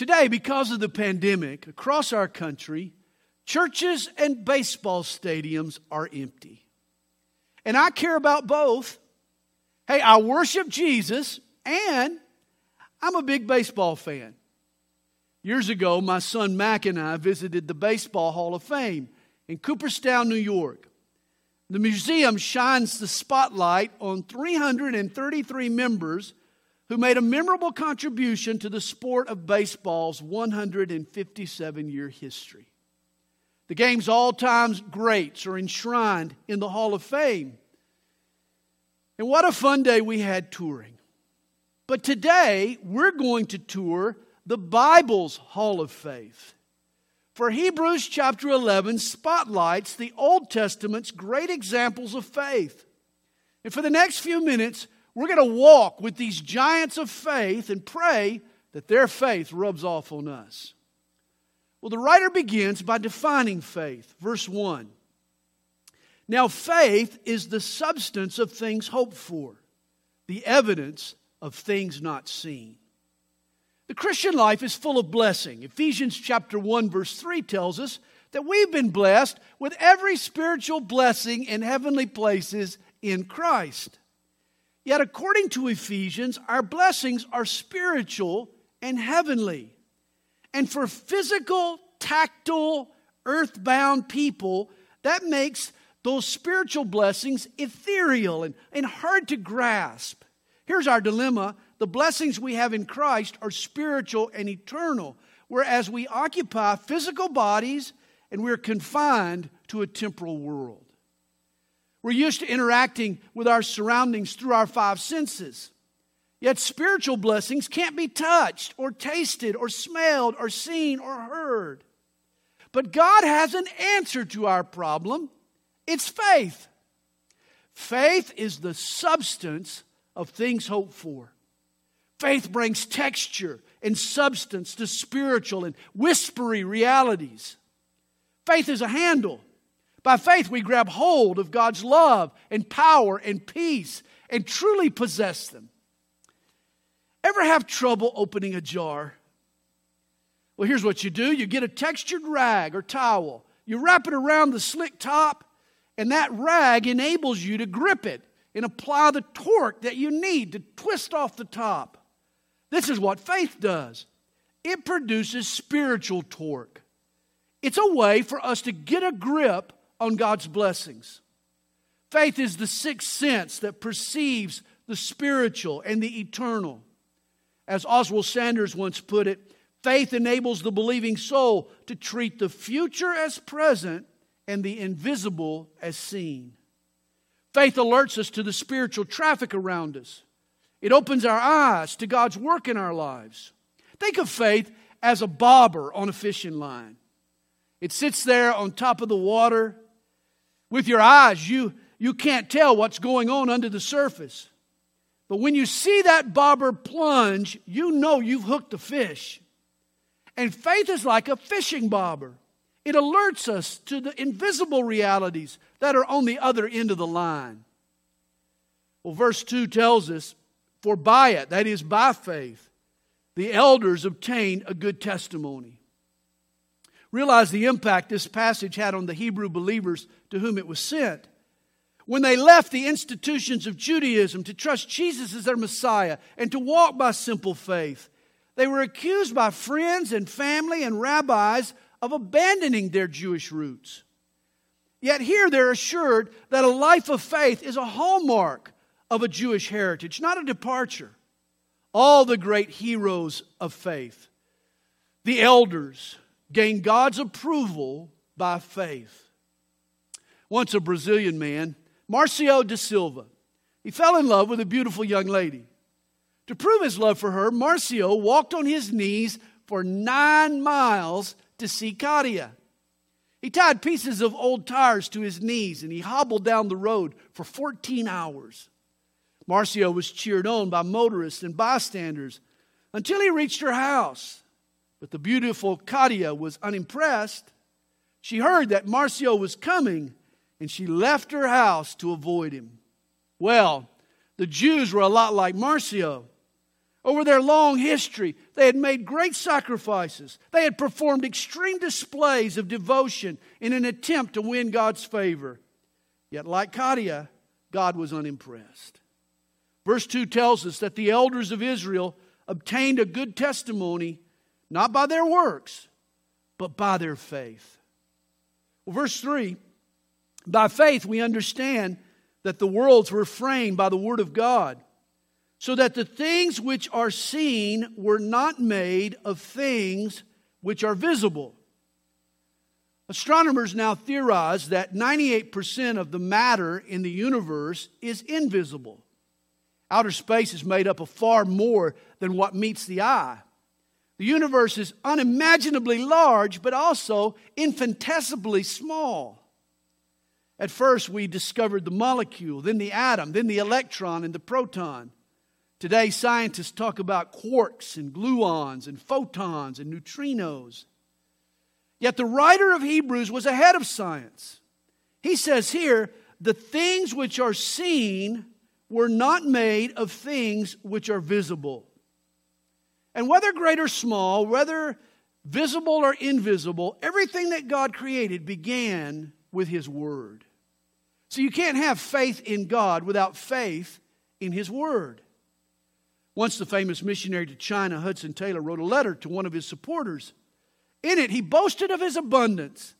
Today, because of the pandemic, across our country, churches and baseball stadiums are empty. And I care about both. Hey, I worship Jesus and I'm a big baseball fan. Years ago, my son Mac and I visited the Baseball Hall of Fame in Cooperstown, New York. The museum shines the spotlight on 333 members who made a memorable contribution to the sport of baseball's 157 year history. The game's all time greats are enshrined in the Hall of Fame. And what a fun day we had touring. But today, we're going to tour the Bible's Hall of Faith. For Hebrews chapter 11 spotlights the Old Testament's great examples of faith. And for the next few minutes, we're going to walk with these giants of faith and pray that their faith rubs off on us. Well, the writer begins by defining faith. Verse 1. Now, faith is the substance of things hoped for, the evidence of things not seen. The Christian life is full of blessing. Ephesians chapter 1 verse 3 tells us that we've been blessed with every spiritual blessing in heavenly places in Christ. Yet, according to Ephesians, our blessings are spiritual and heavenly. And for physical, tactile, earthbound people, that makes those spiritual blessings ethereal and, and hard to grasp. Here's our dilemma the blessings we have in Christ are spiritual and eternal, whereas we occupy physical bodies and we're confined to a temporal world. We're used to interacting with our surroundings through our five senses. Yet spiritual blessings can't be touched or tasted or smelled or seen or heard. But God has an answer to our problem it's faith. Faith is the substance of things hoped for. Faith brings texture and substance to spiritual and whispery realities. Faith is a handle by faith, we grab hold of God's love and power and peace and truly possess them. Ever have trouble opening a jar? Well, here's what you do you get a textured rag or towel, you wrap it around the slick top, and that rag enables you to grip it and apply the torque that you need to twist off the top. This is what faith does it produces spiritual torque. It's a way for us to get a grip on God's blessings. Faith is the sixth sense that perceives the spiritual and the eternal. As Oswald Sanders once put it, faith enables the believing soul to treat the future as present and the invisible as seen. Faith alerts us to the spiritual traffic around us. It opens our eyes to God's work in our lives. Think of faith as a bobber on a fishing line. It sits there on top of the water with your eyes, you, you can't tell what's going on under the surface. But when you see that bobber plunge, you know you've hooked a fish. And faith is like a fishing bobber. It alerts us to the invisible realities that are on the other end of the line. Well, verse 2 tells us, For by it, that is by faith, the elders obtained a good testimony. Realize the impact this passage had on the Hebrew believers to whom it was sent. When they left the institutions of Judaism to trust Jesus as their Messiah and to walk by simple faith, they were accused by friends and family and rabbis of abandoning their Jewish roots. Yet here they're assured that a life of faith is a hallmark of a Jewish heritage, not a departure. All the great heroes of faith, the elders, gained God's approval by faith. Once a Brazilian man, Marcio da Silva, he fell in love with a beautiful young lady. To prove his love for her, Marcio walked on his knees for nine miles to see Katia. He tied pieces of old tires to his knees and he hobbled down the road for 14 hours. Marcio was cheered on by motorists and bystanders until he reached her house. But the beautiful Katia was unimpressed. She heard that Marcio was coming and she left her house to avoid him. Well, the Jews were a lot like Marcio. Over their long history, they had made great sacrifices. They had performed extreme displays of devotion in an attempt to win God's favor. Yet, like Katia, God was unimpressed. Verse 2 tells us that the elders of Israel obtained a good testimony not by their works, but by their faith. Well, verse 3 by faith we understand that the worlds were framed by the Word of God, so that the things which are seen were not made of things which are visible. Astronomers now theorize that 98% of the matter in the universe is invisible. Outer space is made up of far more than what meets the eye. The universe is unimaginably large, but also infinitesimally small. At first, we discovered the molecule, then the atom, then the electron and the proton. Today, scientists talk about quarks and gluons and photons and neutrinos. Yet the writer of Hebrews was ahead of science. He says here, the things which are seen were not made of things which are visible. And whether great or small, whether visible or invisible, everything that God created began with His Word. So you can't have faith in God without faith in His Word. Once the famous missionary to China, Hudson Taylor, wrote a letter to one of his supporters. In it, he boasted of his abundance.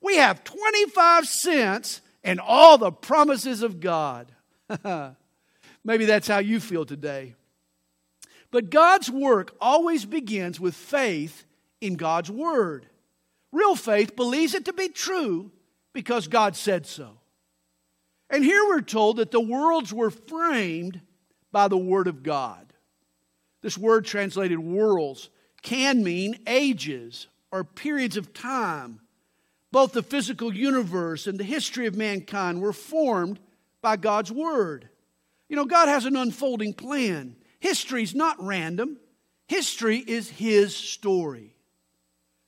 We have 25 cents and all the promises of God. Maybe that's how you feel today. But God's work always begins with faith in God's Word. Real faith believes it to be true because God said so. And here we're told that the worlds were framed by the Word of God. This word translated worlds can mean ages or periods of time. Both the physical universe and the history of mankind were formed by God's Word. You know, God has an unfolding plan. History's not random, history is His story.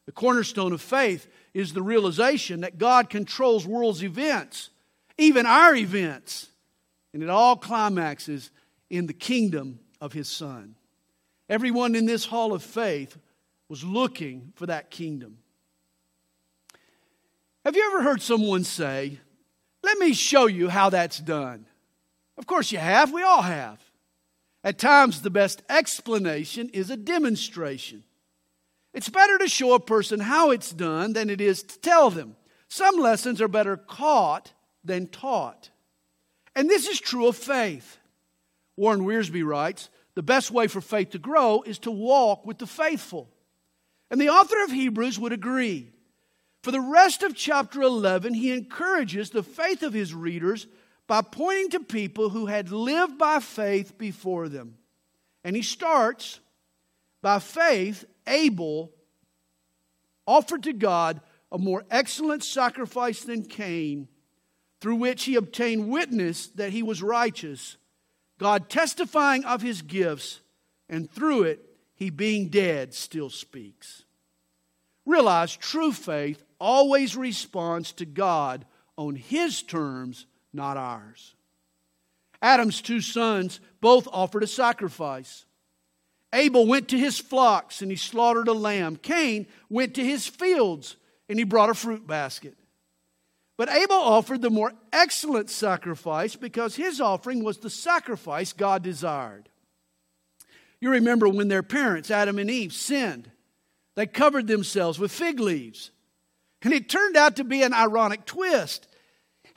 The cornerstone of faith is the realization that God controls world's events even our events. And it all climaxes in the kingdom of his son. Everyone in this hall of faith was looking for that kingdom. Have you ever heard someone say, Let me show you how that's done? Of course you have, we all have. At times, the best explanation is a demonstration. It's better to show a person how it's done than it is to tell them. Some lessons are better caught than taught. And this is true of faith. Warren Wiersbe writes the best way for faith to grow is to walk with the faithful. And the author of Hebrews would agree. For the rest of chapter 11, he encourages the faith of his readers by pointing to people who had lived by faith before them. And he starts by faith, Abel offered to God a more excellent sacrifice than Cain through which he obtained witness that he was righteous, God testifying of his gifts, and through it, he being dead still speaks. Realize true faith always responds to God on his terms, not ours. Adam's two sons both offered a sacrifice. Abel went to his flocks and he slaughtered a lamb. Cain went to his fields and he brought a fruit basket. But Abel offered the more excellent sacrifice because his offering was the sacrifice God desired. You remember when their parents, Adam and Eve, sinned, they covered themselves with fig leaves. And it turned out to be an ironic twist.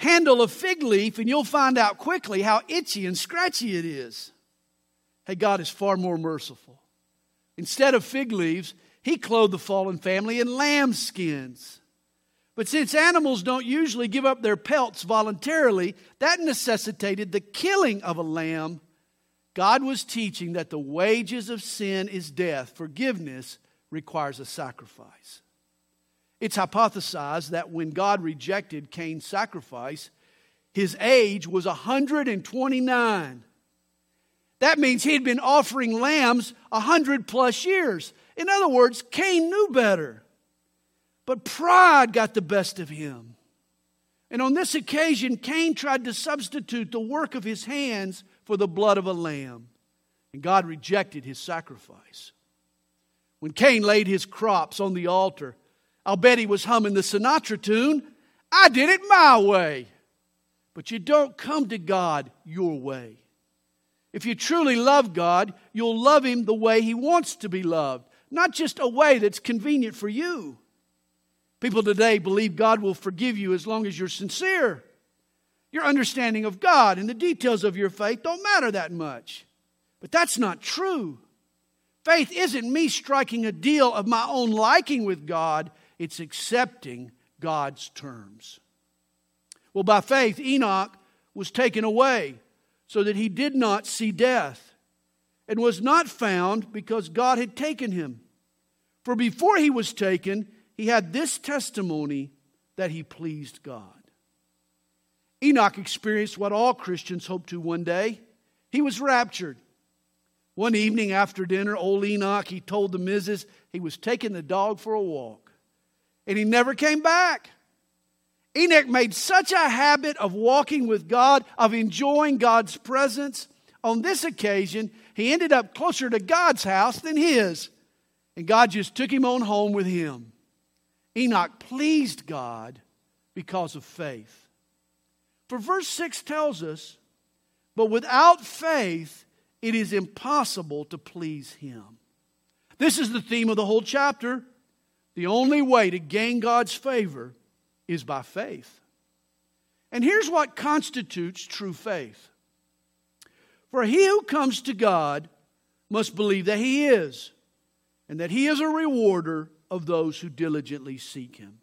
Handle a fig leaf, and you'll find out quickly how itchy and scratchy it is. Hey, God is far more merciful. Instead of fig leaves, He clothed the fallen family in lamb skins. But since animals don't usually give up their pelts voluntarily, that necessitated the killing of a lamb. God was teaching that the wages of sin is death. Forgiveness requires a sacrifice. It's hypothesized that when God rejected Cain's sacrifice, his age was 129. That means he'd been offering lambs 100 plus years. In other words, Cain knew better. But pride got the best of him. And on this occasion, Cain tried to substitute the work of his hands for the blood of a lamb. and God rejected his sacrifice. When Cain laid his crops on the altar, I'll bet he was humming the Sinatra tune, I did it my way. But you don't come to God your way. If you truly love God, you'll love Him the way He wants to be loved, not just a way that's convenient for you. People today believe God will forgive you as long as you're sincere. Your understanding of God and the details of your faith don't matter that much. But that's not true. Faith isn't me striking a deal of my own liking with God, it's accepting God's terms. Well, by faith, Enoch was taken away so that he did not see death and was not found because God had taken him. For before he was taken, he had this testimony that he pleased God. Enoch experienced what all Christians hope to one day. He was raptured. One evening after dinner, old Enoch, he told the missus he was taking the dog for a walk. And he never came back. Enoch made such a habit of walking with God, of enjoying God's presence. On this occasion, he ended up closer to God's house than his. And God just took him on home with him. Enoch pleased God because of faith. For verse 6 tells us, but without faith, it is impossible to please him. This is the theme of the whole chapter. The only way to gain God's favor is by faith. And here's what constitutes true faith For he who comes to God must believe that he is, and that he is a rewarder of those who diligently seek him.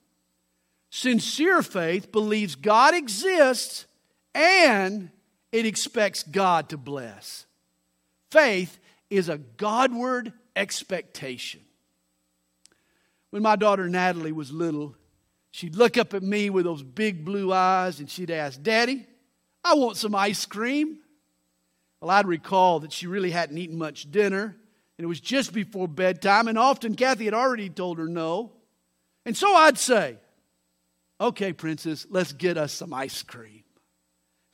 Sincere faith believes God exists and it expects God to bless. Faith is a Godward expectation. When my daughter Natalie was little, she'd look up at me with those big blue eyes and she'd ask, Daddy, I want some ice cream. Well, I'd recall that she really hadn't eaten much dinner, and it was just before bedtime, and often Kathy had already told her no. And so I'd say, Okay, princess, let's get us some ice cream.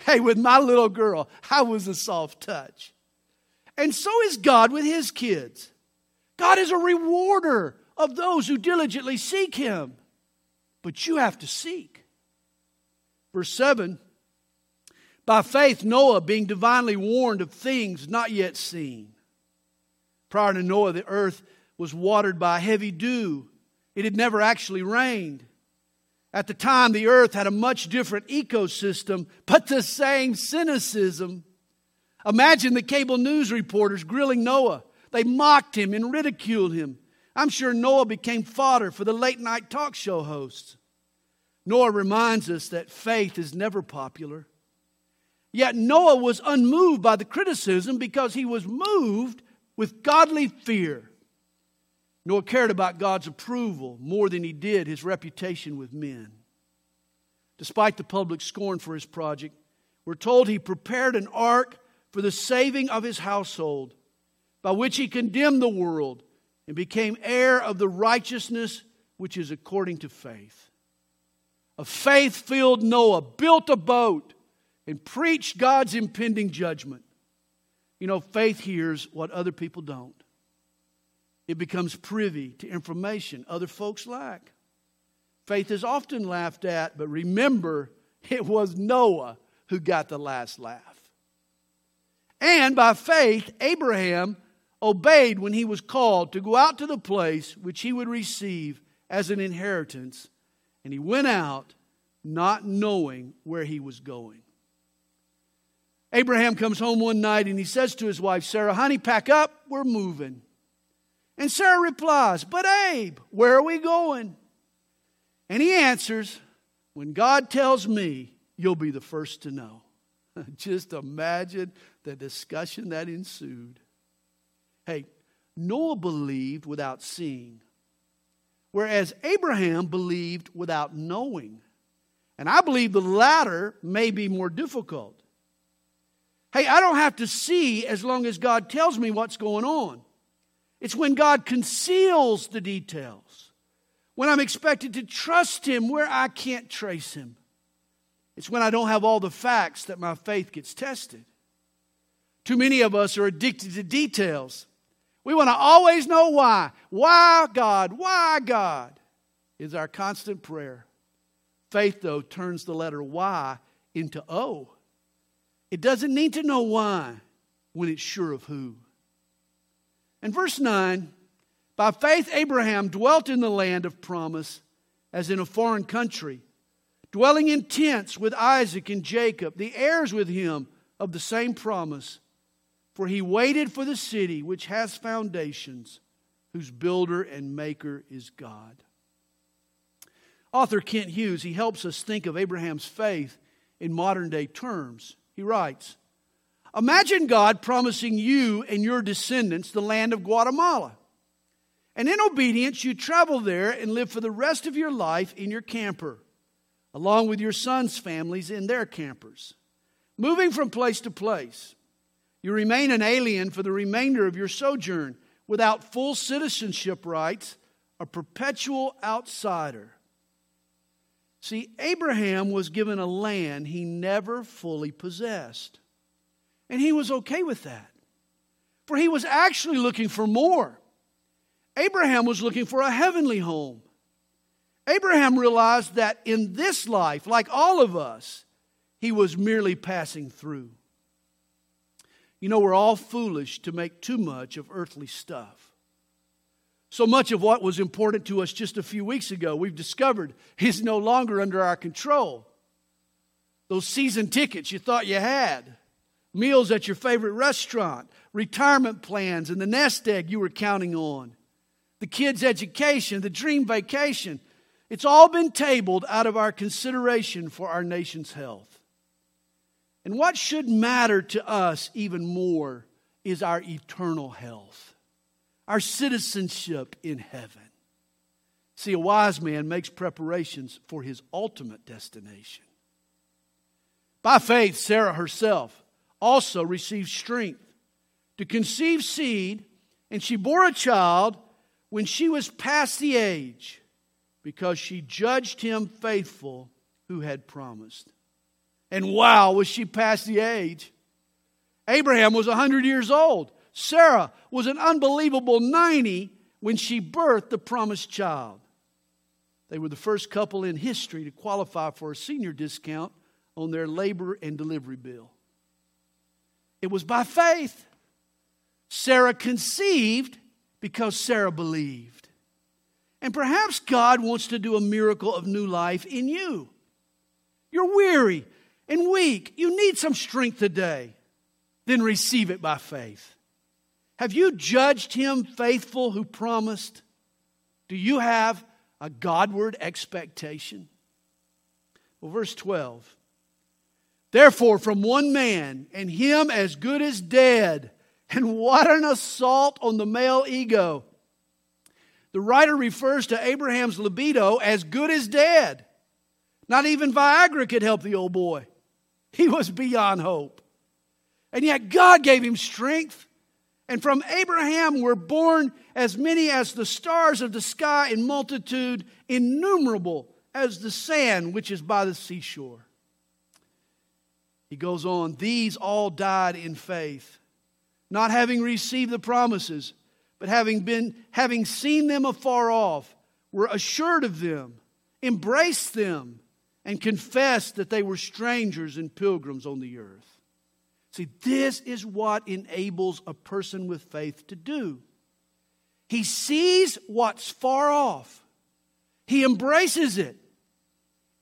Hey, with my little girl, I was a soft touch. And so is God with his kids. God is a rewarder of those who diligently seek him. But you have to seek. Verse 7 By faith, Noah, being divinely warned of things not yet seen. Prior to Noah, the earth was watered by heavy dew, it had never actually rained. At the time, the earth had a much different ecosystem, but the same cynicism. Imagine the cable news reporters grilling Noah. They mocked him and ridiculed him. I'm sure Noah became fodder for the late night talk show hosts. Noah reminds us that faith is never popular. Yet Noah was unmoved by the criticism because he was moved with godly fear. Noah cared about God's approval more than he did his reputation with men. Despite the public scorn for his project, we're told he prepared an ark for the saving of his household, by which he condemned the world and became heir of the righteousness which is according to faith. A faith filled Noah built a boat and preached God's impending judgment. You know, faith hears what other people don't. It becomes privy to information other folks lack. Faith is often laughed at, but remember, it was Noah who got the last laugh. And by faith, Abraham obeyed when he was called to go out to the place which he would receive as an inheritance, and he went out not knowing where he was going. Abraham comes home one night and he says to his wife, Sarah, honey, pack up, we're moving. And Sarah replies, But Abe, where are we going? And he answers, When God tells me, you'll be the first to know. Just imagine the discussion that ensued. Hey, Noah believed without seeing, whereas Abraham believed without knowing. And I believe the latter may be more difficult. Hey, I don't have to see as long as God tells me what's going on. It's when God conceals the details, when I'm expected to trust Him where I can't trace Him. It's when I don't have all the facts that my faith gets tested. Too many of us are addicted to details. We want to always know why. Why, God? Why, God? Is our constant prayer. Faith, though, turns the letter Y into O. It doesn't need to know why when it's sure of who. And verse 9 By faith, Abraham dwelt in the land of promise as in a foreign country, dwelling in tents with Isaac and Jacob, the heirs with him of the same promise. For he waited for the city which has foundations, whose builder and maker is God. Author Kent Hughes, he helps us think of Abraham's faith in modern day terms. He writes Imagine God promising you and your descendants the land of Guatemala. And in obedience, you travel there and live for the rest of your life in your camper, along with your sons' families in their campers, moving from place to place. You remain an alien for the remainder of your sojourn without full citizenship rights, a perpetual outsider. See, Abraham was given a land he never fully possessed. And he was okay with that. For he was actually looking for more. Abraham was looking for a heavenly home. Abraham realized that in this life, like all of us, he was merely passing through. You know, we're all foolish to make too much of earthly stuff. So much of what was important to us just a few weeks ago, we've discovered is no longer under our control. Those season tickets you thought you had, meals at your favorite restaurant, retirement plans, and the nest egg you were counting on, the kids' education, the dream vacation. It's all been tabled out of our consideration for our nation's health. And what should matter to us even more is our eternal health our citizenship in heaven. See, a wise man makes preparations for his ultimate destination. By faith, Sarah herself also received strength to conceive seed, and she bore a child when she was past the age, because she judged him faithful who had promised. And wow, was she past the age? Abraham was 100 years old Sarah was an unbelievable 90 when she birthed the promised child. They were the first couple in history to qualify for a senior discount on their labor and delivery bill. It was by faith. Sarah conceived because Sarah believed. And perhaps God wants to do a miracle of new life in you. You're weary and weak. You need some strength today. Then receive it by faith. Have you judged him faithful who promised? Do you have a Godward expectation? Well, verse 12. Therefore, from one man, and him as good as dead, and what an assault on the male ego. The writer refers to Abraham's libido as good as dead. Not even Viagra could help the old boy. He was beyond hope. And yet God gave him strength. And from Abraham were born as many as the stars of the sky in multitude, innumerable as the sand which is by the seashore. He goes on, these all died in faith, not having received the promises, but having been having seen them afar off, were assured of them, embraced them, and confessed that they were strangers and pilgrims on the earth. See, this is what enables a person with faith to do. He sees what's far off, he embraces it,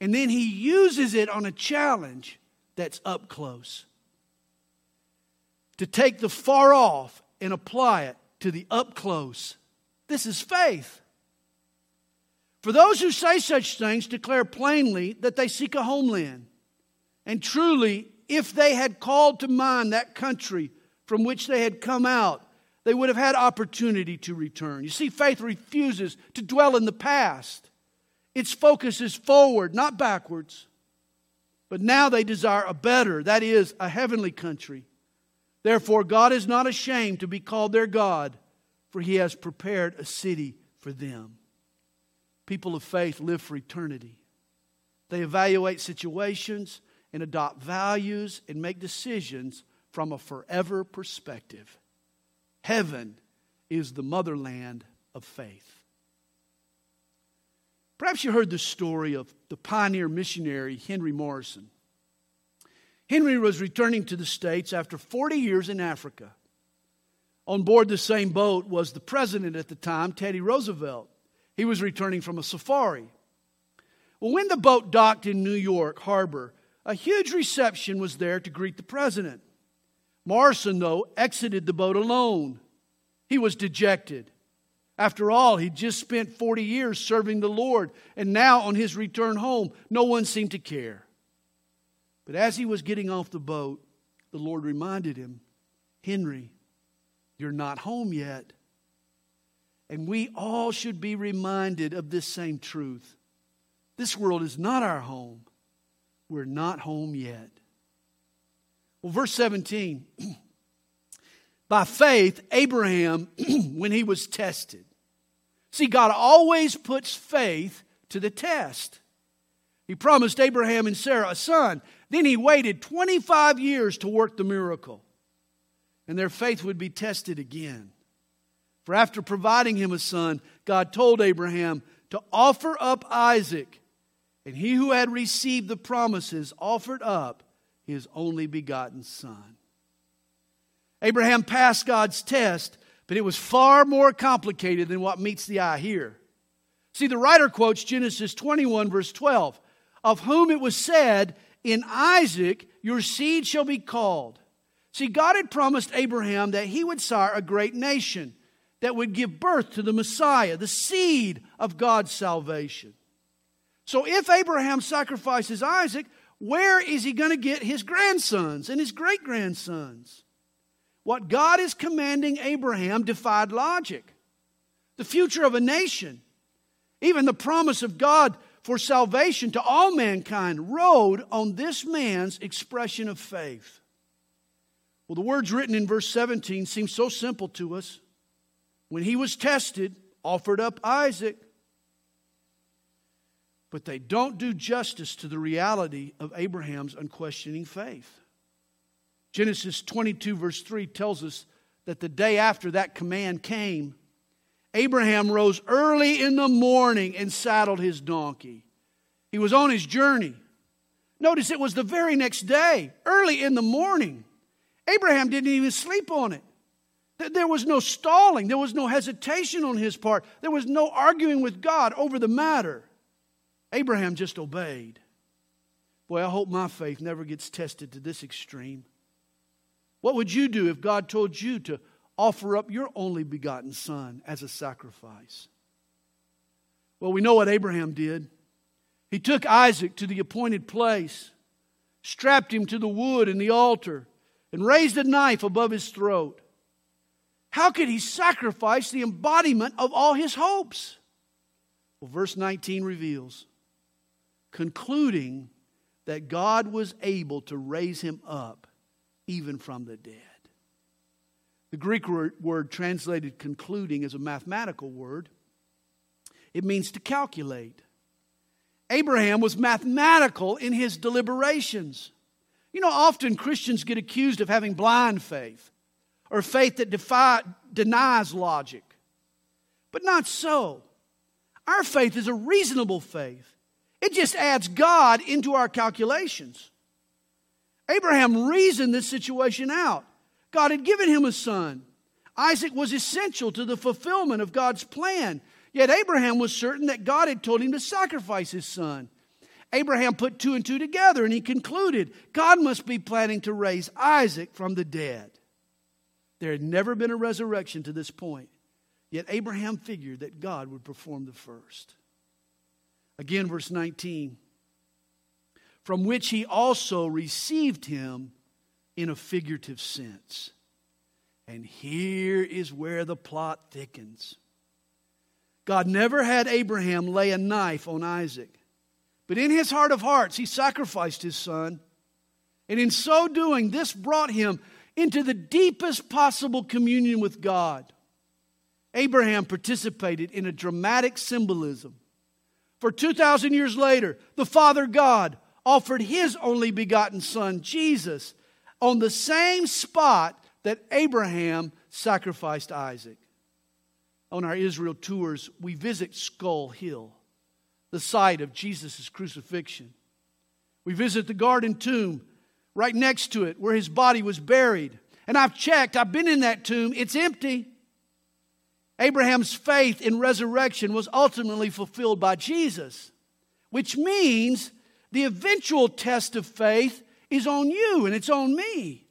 and then he uses it on a challenge that's up close. To take the far off and apply it to the up close. This is faith. For those who say such things declare plainly that they seek a homeland. And truly, if they had called to mind that country from which they had come out, they would have had opportunity to return. You see, faith refuses to dwell in the past. Its focus is forward, not backwards. But now they desire a better, that is, a heavenly country. Therefore, God is not ashamed to be called their God, for he has prepared a city for them. People of faith live for eternity. They evaluate situations, and adopt values and make decisions from a forever perspective. Heaven is the motherland of faith. Perhaps you heard the story of the pioneer missionary Henry Morrison. Henry was returning to the States after 40 years in Africa. On board the same boat was the president at the time, Teddy Roosevelt. He was returning from a safari. Well, when the boat docked in New York harbor, a huge reception was there to greet the president. Morrison, though, exited the boat alone. He was dejected. After all, he'd just spent 40 years serving the Lord, and now on his return home, no one seemed to care. But as he was getting off the boat, the Lord reminded him Henry, you're not home yet. And we all should be reminded of this same truth. This world is not our home. We're not home yet. Well, verse 17. By faith, Abraham, when he was tested. See, God always puts faith to the test. He promised Abraham and Sarah a son. Then he waited 25 years to work the miracle and their faith would be tested again. For after providing him a son, God told Abraham to offer up Isaac. And he who had received the promises offered up his only begotten son. Abraham passed God's test, but it was far more complicated than what meets the eye here. See, the writer quotes Genesis 21, verse 12, of whom it was said, In Isaac your seed shall be called. See, God had promised Abraham that he would sire a great nation that would give birth to the Messiah, the seed of God's salvation. So if Abraham sacrifices Isaac, where is he going to get his grandsons and his great grandsons? What God is commanding Abraham defied logic. The future of a nation, even the promise of God for salvation to all mankind, rode on this man's expression of faith. Well, the words written in verse 17 seem so simple to us. When he was tested, offered up Isaac. But they don't do justice to the reality of Abraham's unquestioning faith. Genesis 22, verse 3 tells us that the day after that command came, Abraham rose early in the morning and saddled his donkey. He was on his journey. Notice it was the very next day, early in the morning. Abraham didn't even sleep on it. There was no stalling, there was no hesitation on his part, there was no arguing with God over the matter. Abraham just obeyed. Boy, I hope my faith never gets tested to this extreme. What would you do if God told you to offer up your only begotten son as a sacrifice? Well, we know what Abraham did. He took Isaac to the appointed place, strapped him to the wood and the altar, and raised a knife above his throat. How could he sacrifice the embodiment of all his hopes? Well, verse 19 reveals, concluding that God was able to raise him up even from the dead. The Greek word, word translated concluding is a mathematical word. It means to calculate. Abraham was mathematical in his deliberations. You know, often Christians get accused of having blind faith or faith that defy, denies logic. But not so. Our faith is a reasonable faith, it just adds God into our calculations. Abraham reasoned this situation out. God had given him a son. Isaac was essential to the fulfillment of God's plan. Yet Abraham was certain that God had told him to sacrifice his son. Abraham put two and two together and he concluded God must be planning to raise Isaac from the dead. There had never been a resurrection to this point, yet Abraham figured that God would perform the first. Again, verse 19 from which he also received him in a figurative sense. And here is where the plot thickens. God never had Abraham lay a knife on Isaac. But in his heart of hearts, he sacrificed his son. And in so doing, this brought him into the deepest possible communion with God. Abraham participated in a dramatic symbolism. For 2,000 years later, the Father God offered his only begotten Son, Jesus, on the same spot that Abraham sacrificed Isaac. On our Israel tours, we visit Skull Hill, the site of Jesus' crucifixion. We visit the garden tomb right next to it where his body was buried. And I've checked, I've been in that tomb, it's empty. Abraham's faith in resurrection was ultimately fulfilled by Jesus, which means the eventual test of faith is on you and it's on me.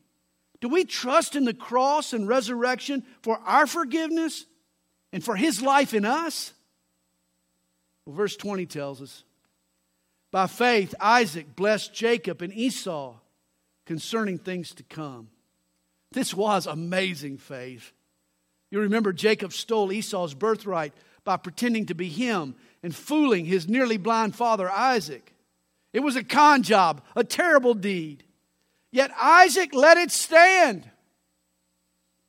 Do we trust in the cross and resurrection for our forgiveness and for his life in us? Well, verse 20 tells us by faith, Isaac blessed Jacob and Esau concerning things to come. This was amazing faith. You remember Jacob stole Esau's birthright by pretending to be him and fooling his nearly blind father Isaac. It was a con job, a terrible deed. Yet Isaac let it stand.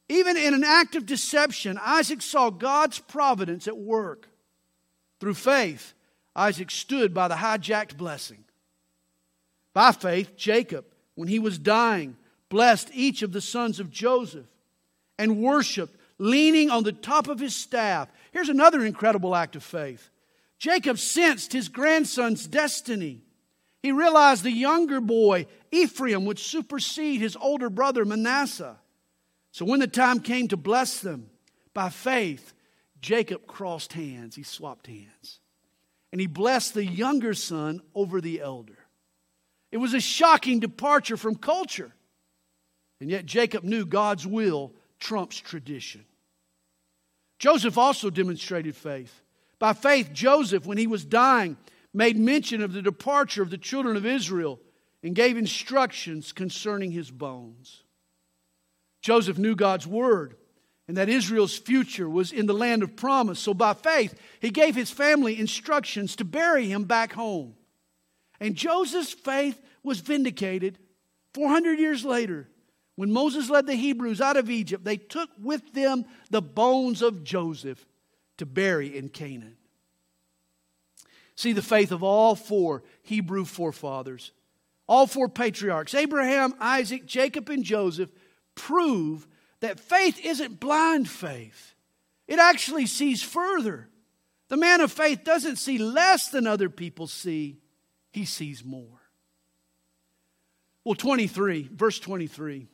Even in an act of deception, Isaac saw God's providence at work. Through faith, Isaac stood by the hijacked blessing. By faith, Jacob, when he was dying, blessed each of the sons of Joseph and worshiped leaning on the top of his staff. Here's another incredible act of faith. Jacob sensed his grandson's destiny. He realized the younger boy, Ephraim, would supersede his older brother, Manasseh. So when the time came to bless them, by faith, Jacob crossed hands. He swapped hands. And he blessed the younger son over the elder. It was a shocking departure from culture. And yet Jacob knew God's will trumps tradition. Joseph also demonstrated faith. By faith, Joseph, when he was dying, made mention of the departure of the children of Israel and gave instructions concerning his bones. Joseph knew God's word and that Israel's future was in the land of promise. So by faith, he gave his family instructions to bury him back home. And Joseph's faith was vindicated 400 years later when Moses led the Hebrews out of Egypt, they took with them the bones of Joseph to bury in Canaan. See the faith of all four Hebrew forefathers, all four patriarchs, Abraham, Isaac, Jacob, and Joseph, prove that faith isn't blind faith. It actually sees further. The man of faith doesn't see less than other people see, he sees more. Well, 23, verse 23.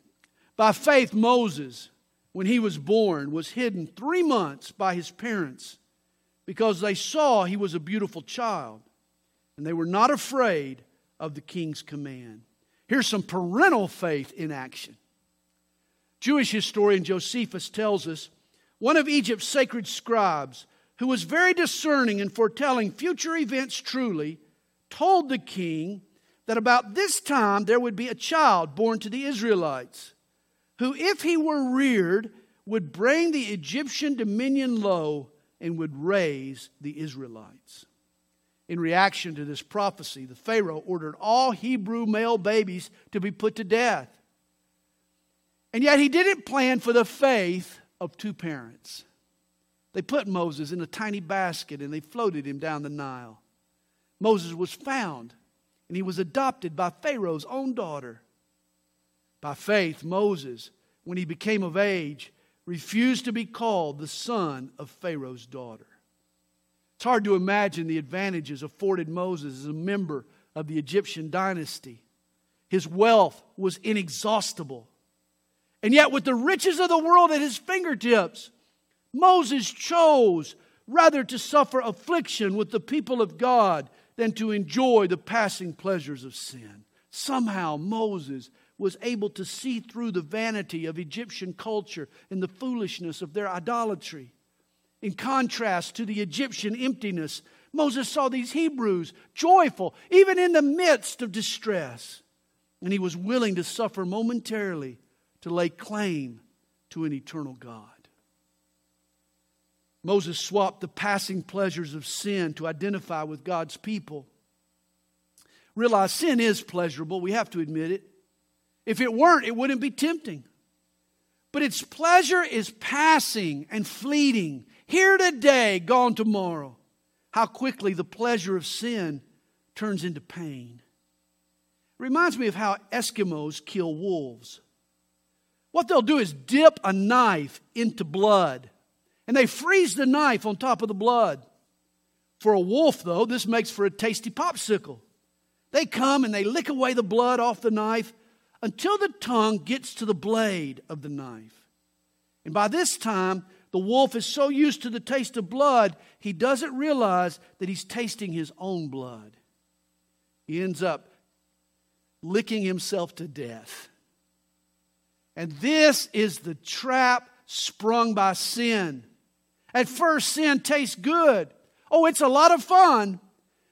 By faith, Moses, when he was born, was hidden three months by his parents because they saw he was a beautiful child and they were not afraid of the king's command. Here's some parental faith in action. Jewish historian Josephus tells us one of Egypt's sacred scribes, who was very discerning in foretelling future events truly, told the king that about this time there would be a child born to the Israelites who, if he were reared, would bring the Egyptian dominion low and would raise the Israelites. In reaction to this prophecy, the Pharaoh ordered all Hebrew male babies to be put to death. And yet he didn't plan for the faith of two parents. They put Moses in a tiny basket and they floated him down the Nile. Moses was found and he was adopted by Pharaoh's own daughter. By faith, Moses, when he became of age, refused to be called the son of Pharaoh's daughter. It's hard to imagine the advantages afforded Moses as a member of the Egyptian dynasty. His wealth was inexhaustible. And yet, with the riches of the world at his fingertips, Moses chose rather to suffer affliction with the people of God than to enjoy the passing pleasures of sin. Somehow, Moses was able to see through the vanity of Egyptian culture and the foolishness of their idolatry. In contrast to the Egyptian emptiness, Moses saw these Hebrews joyful, even in the midst of distress. And he was willing to suffer momentarily to lay claim to an eternal God. Moses swapped the passing pleasures of sin to identify with God's people. Realize sin is pleasurable, we have to admit it. If it weren't, it wouldn't be tempting. But its pleasure is passing and fleeting, here today, gone tomorrow. How quickly the pleasure of sin turns into pain. reminds me of how Eskimos kill wolves. What they'll do is dip a knife into blood, and they freeze the knife on top of the blood. For a wolf, though, this makes for a tasty popsicle. They come and they lick away the blood off the knife until the tongue gets to the blade of the knife. And by this time, the wolf is so used to the taste of blood, he doesn't realize that he's tasting his own blood. He ends up licking himself to death. And this is the trap sprung by sin. At first, sin tastes good. Oh, it's a lot of fun.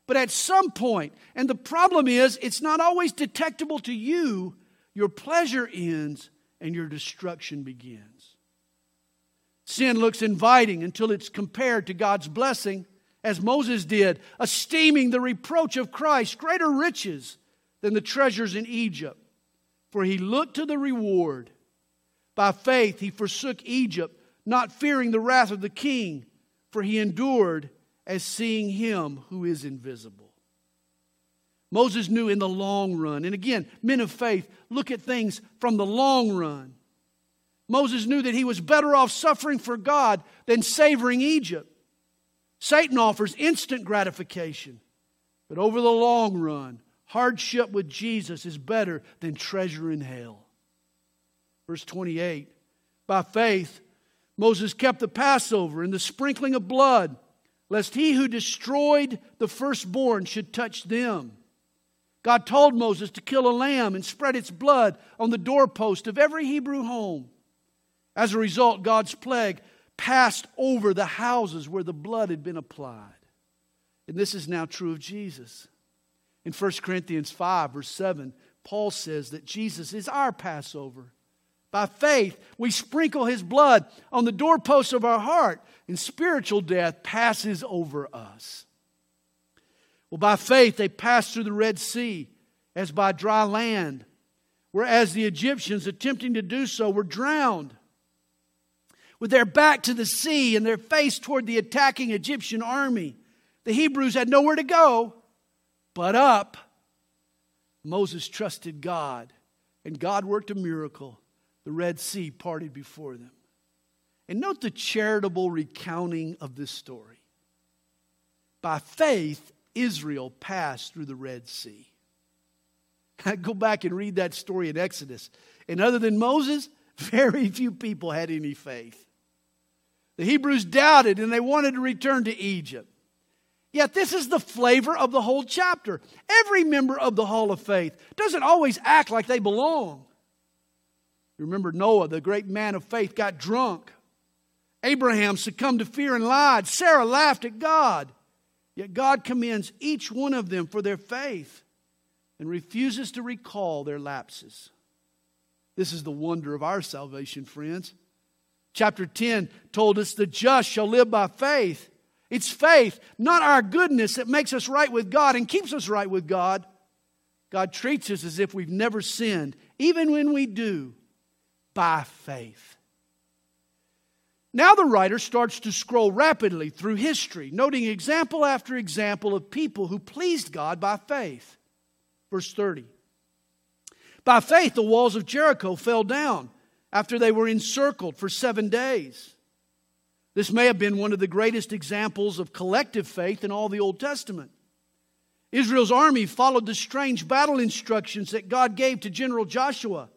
But at some point, and the problem is, it's not always detectable to you, your pleasure ends and your destruction begins. Sin looks inviting until it's compared to God's blessing, as Moses did, esteeming the reproach of Christ greater riches than the treasures in Egypt. For he looked to the reward. By faith, he forsook Egypt, not fearing the wrath of the king, for he endured as seeing him who is invisible. Moses knew in the long run, and again, men of faith look at things from the long run. Moses knew that he was better off suffering for God than savoring Egypt. Satan offers instant gratification, but over the long run, hardship with Jesus is better than treasure in hell. Verse 28 By faith, Moses kept the Passover and the sprinkling of blood lest he who destroyed the firstborn should touch them. God told Moses to kill a lamb and spread its blood on the doorpost of every Hebrew home. As a result, God's plague passed over the houses where the blood had been applied. And this is now true of Jesus. In 1 Corinthians 5, verse 7, Paul says that Jesus is our Passover. By faith, we sprinkle his blood on the doorposts of our heart and spiritual death passes over us. Well, by faith, they passed through the Red Sea as by dry land, whereas the Egyptians, attempting to do so, were drowned. With their back to the sea and their face toward the attacking Egyptian army, the Hebrews had nowhere to go but up. Moses trusted God, and God worked a miracle. The Red Sea parted before them. And note the charitable recounting of this story. By faith, Israel passed through the Red Sea. I go back and read that story in Exodus. And other than Moses, very few people had any faith. The Hebrews doubted and they wanted to return to Egypt. Yet, this is the flavor of the whole chapter. Every member of the Hall of Faith doesn't always act like they belong. You remember Noah, the great man of faith, got drunk Abraham succumbed to fear and lied. Sarah laughed at God. Yet God commends each one of them for their faith and refuses to recall their lapses. This is the wonder of our salvation, friends. Chapter 10 told us the just shall live by faith. It's faith, not our goodness, that makes us right with God and keeps us right with God. God treats us as if we've never sinned, even when we do, by faith. Now the writer starts to scroll rapidly through history, noting example after example of people who pleased God by faith. Verse 30. By faith, the walls of Jericho fell down after they were encircled for seven days. This may have been one of the greatest examples of collective faith in all the Old Testament. Israel's army followed the strange battle instructions that God gave to General Joshua.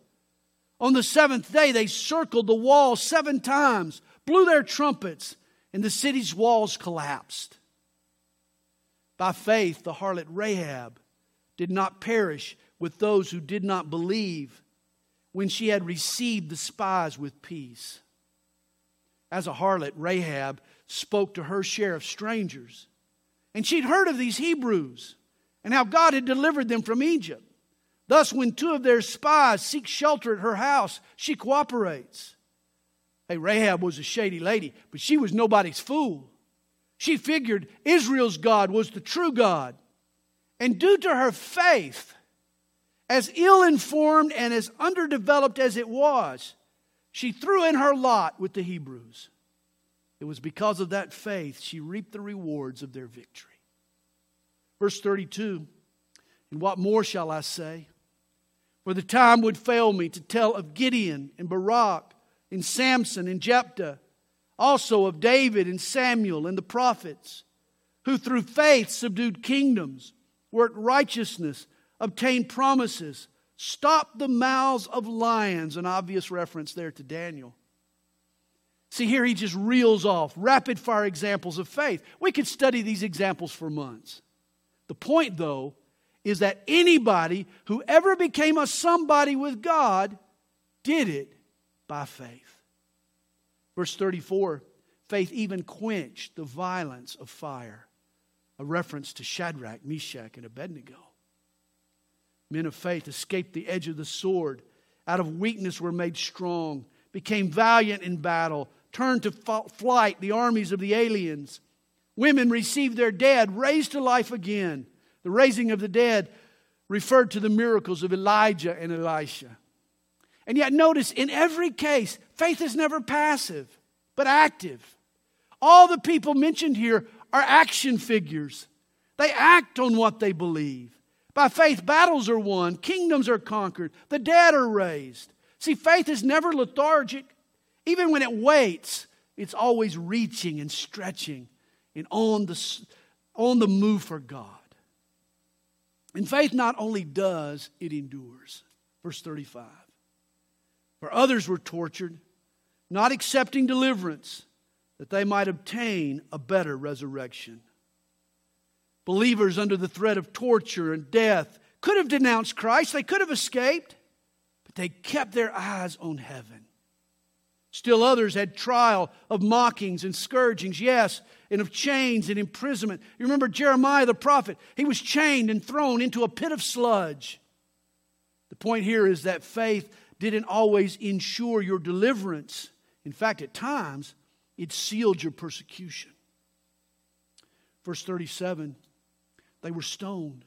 On the seventh day, they circled the wall seven times blew their trumpets, and the city's walls collapsed. By faith, the harlot Rahab did not perish with those who did not believe when she had received the spies with peace. As a harlot, Rahab spoke to her share of strangers. And she'd heard of these Hebrews and how God had delivered them from Egypt. Thus, when two of their spies seek shelter at her house, she cooperates. Hey, Rahab was a shady lady, but she was nobody's fool. She figured Israel's God was the true God. And due to her faith, as ill informed and as underdeveloped as it was, she threw in her lot with the Hebrews. It was because of that faith she reaped the rewards of their victory. Verse 32 And what more shall I say? For the time would fail me to tell of Gideon and Barak and Samson and Jephthah, also of David and Samuel and the prophets, who through faith subdued kingdoms, worked righteousness, obtained promises, stopped the mouths of lions, an obvious reference there to Daniel. See, here he just reels off rapid fire examples of faith. We could study these examples for months. The point, though, is that anybody who ever became a somebody with God did it by faith. Verse 34 faith even quenched the violence of fire, a reference to Shadrach, Meshach, and Abednego. Men of faith escaped the edge of the sword, out of weakness were made strong, became valiant in battle, turned to flight the armies of the aliens. Women received their dead, raised to life again. The raising of the dead referred to the miracles of Elijah and Elisha. And yet, notice in every case, faith is never passive, but active. All the people mentioned here are action figures, they act on what they believe. By faith, battles are won, kingdoms are conquered, the dead are raised. See, faith is never lethargic. Even when it waits, it's always reaching and stretching and on the, on the move for God. And faith not only does, it endures. Verse 35. For others were tortured, not accepting deliverance, that they might obtain a better resurrection. Believers under the threat of torture and death could have denounced Christ, they could have escaped, but they kept their eyes on heaven. Still others had trial of mockings and scourgings, yes, and of chains and imprisonment. You remember Jeremiah the prophet? He was chained and thrown into a pit of sludge. The point here is that faith didn't always ensure your deliverance. In fact, at times, it sealed your persecution. Verse 37 they were stoned.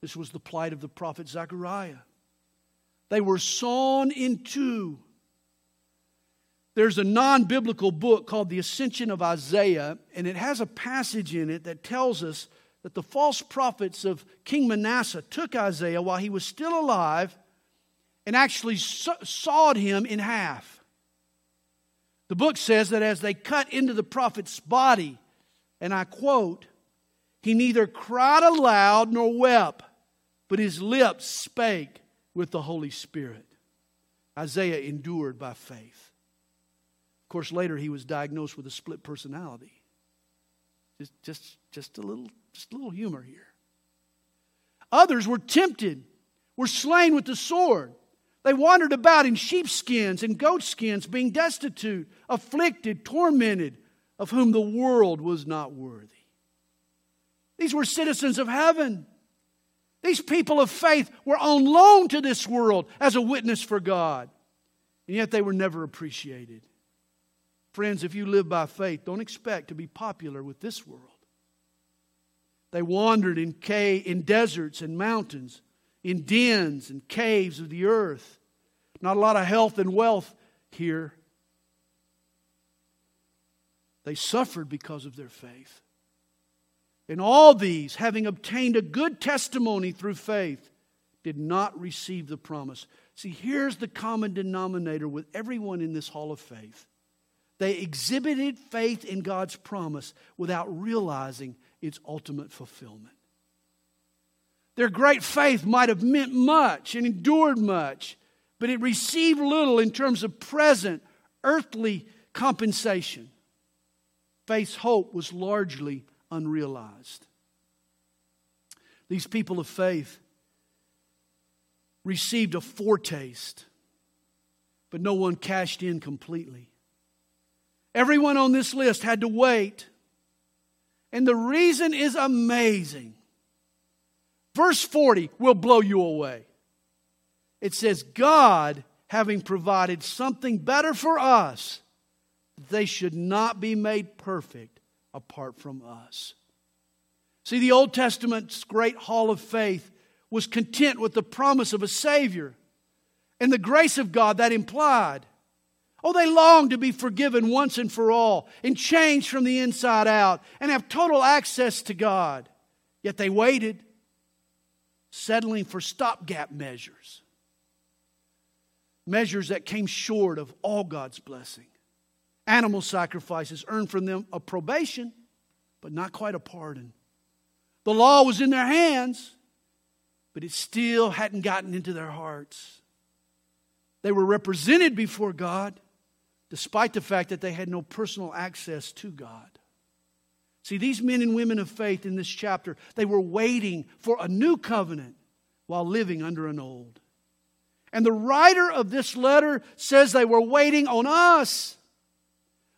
This was the plight of the prophet Zechariah. They were sawn in two there's a non biblical book called The Ascension of Isaiah, and it has a passage in it that tells us that the false prophets of King Manasseh took Isaiah while he was still alive and actually sawed him in half. The book says that as they cut into the prophet's body, and I quote, he neither cried aloud nor wept, but his lips spake with the Holy Spirit. Isaiah endured by faith. Of course, later he was diagnosed with a split personality. Just, just, just, a little, just a little humor here. Others were tempted, were slain with the sword. They wandered about in sheepskins and goatskins, being destitute, afflicted, tormented, of whom the world was not worthy. These were citizens of heaven. These people of faith were on loan to this world as a witness for God, and yet they were never appreciated. Friends, if you live by faith, don't expect to be popular with this world. They wandered in, in deserts and mountains, in dens and caves of the earth. Not a lot of health and wealth here. They suffered because of their faith. And all these, having obtained a good testimony through faith, did not receive the promise. See, here's the common denominator with everyone in this hall of faith they exhibited faith in God's promise without realizing its ultimate fulfillment. Their great faith might have meant much and endured much, but it received little in terms of present earthly compensation. Faith's hope was largely unrealized. These people of faith received a foretaste, but no one cashed in completely. Everyone on this list had to wait. And the reason is amazing. Verse 40 will blow you away. It says, God, having provided something better for us, they should not be made perfect apart from us. See, the Old Testament's great hall of faith was content with the promise of a Savior and the grace of God that implied. Oh, they long to be forgiven once and for all and changed from the inside out and have total access to God. Yet they waited, settling for stopgap measures. measures that came short of all God's blessing. Animal sacrifices earned from them a probation, but not quite a pardon. The law was in their hands, but it still hadn't gotten into their hearts. They were represented before God, despite the fact that they had no personal access to God. See, these men and women of faith in this chapter, they were waiting for a new covenant while living under an old. And the writer of this letter says they were waiting on us.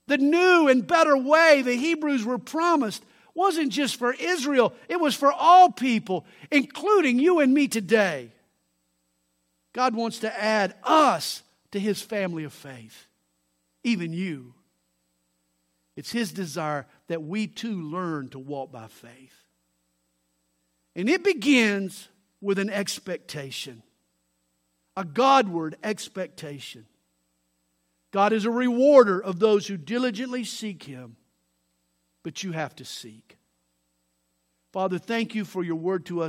The new and better way the Hebrews were promised wasn't just for Israel, it was for all people, including you and me today. God wants to add us to his family of faith, even you. It's his desire that we too learn to walk by faith. And it begins with an expectation, a Godward expectation. God is a rewarder of those who diligently seek him, but you have to seek. Father, thank you for your word to us.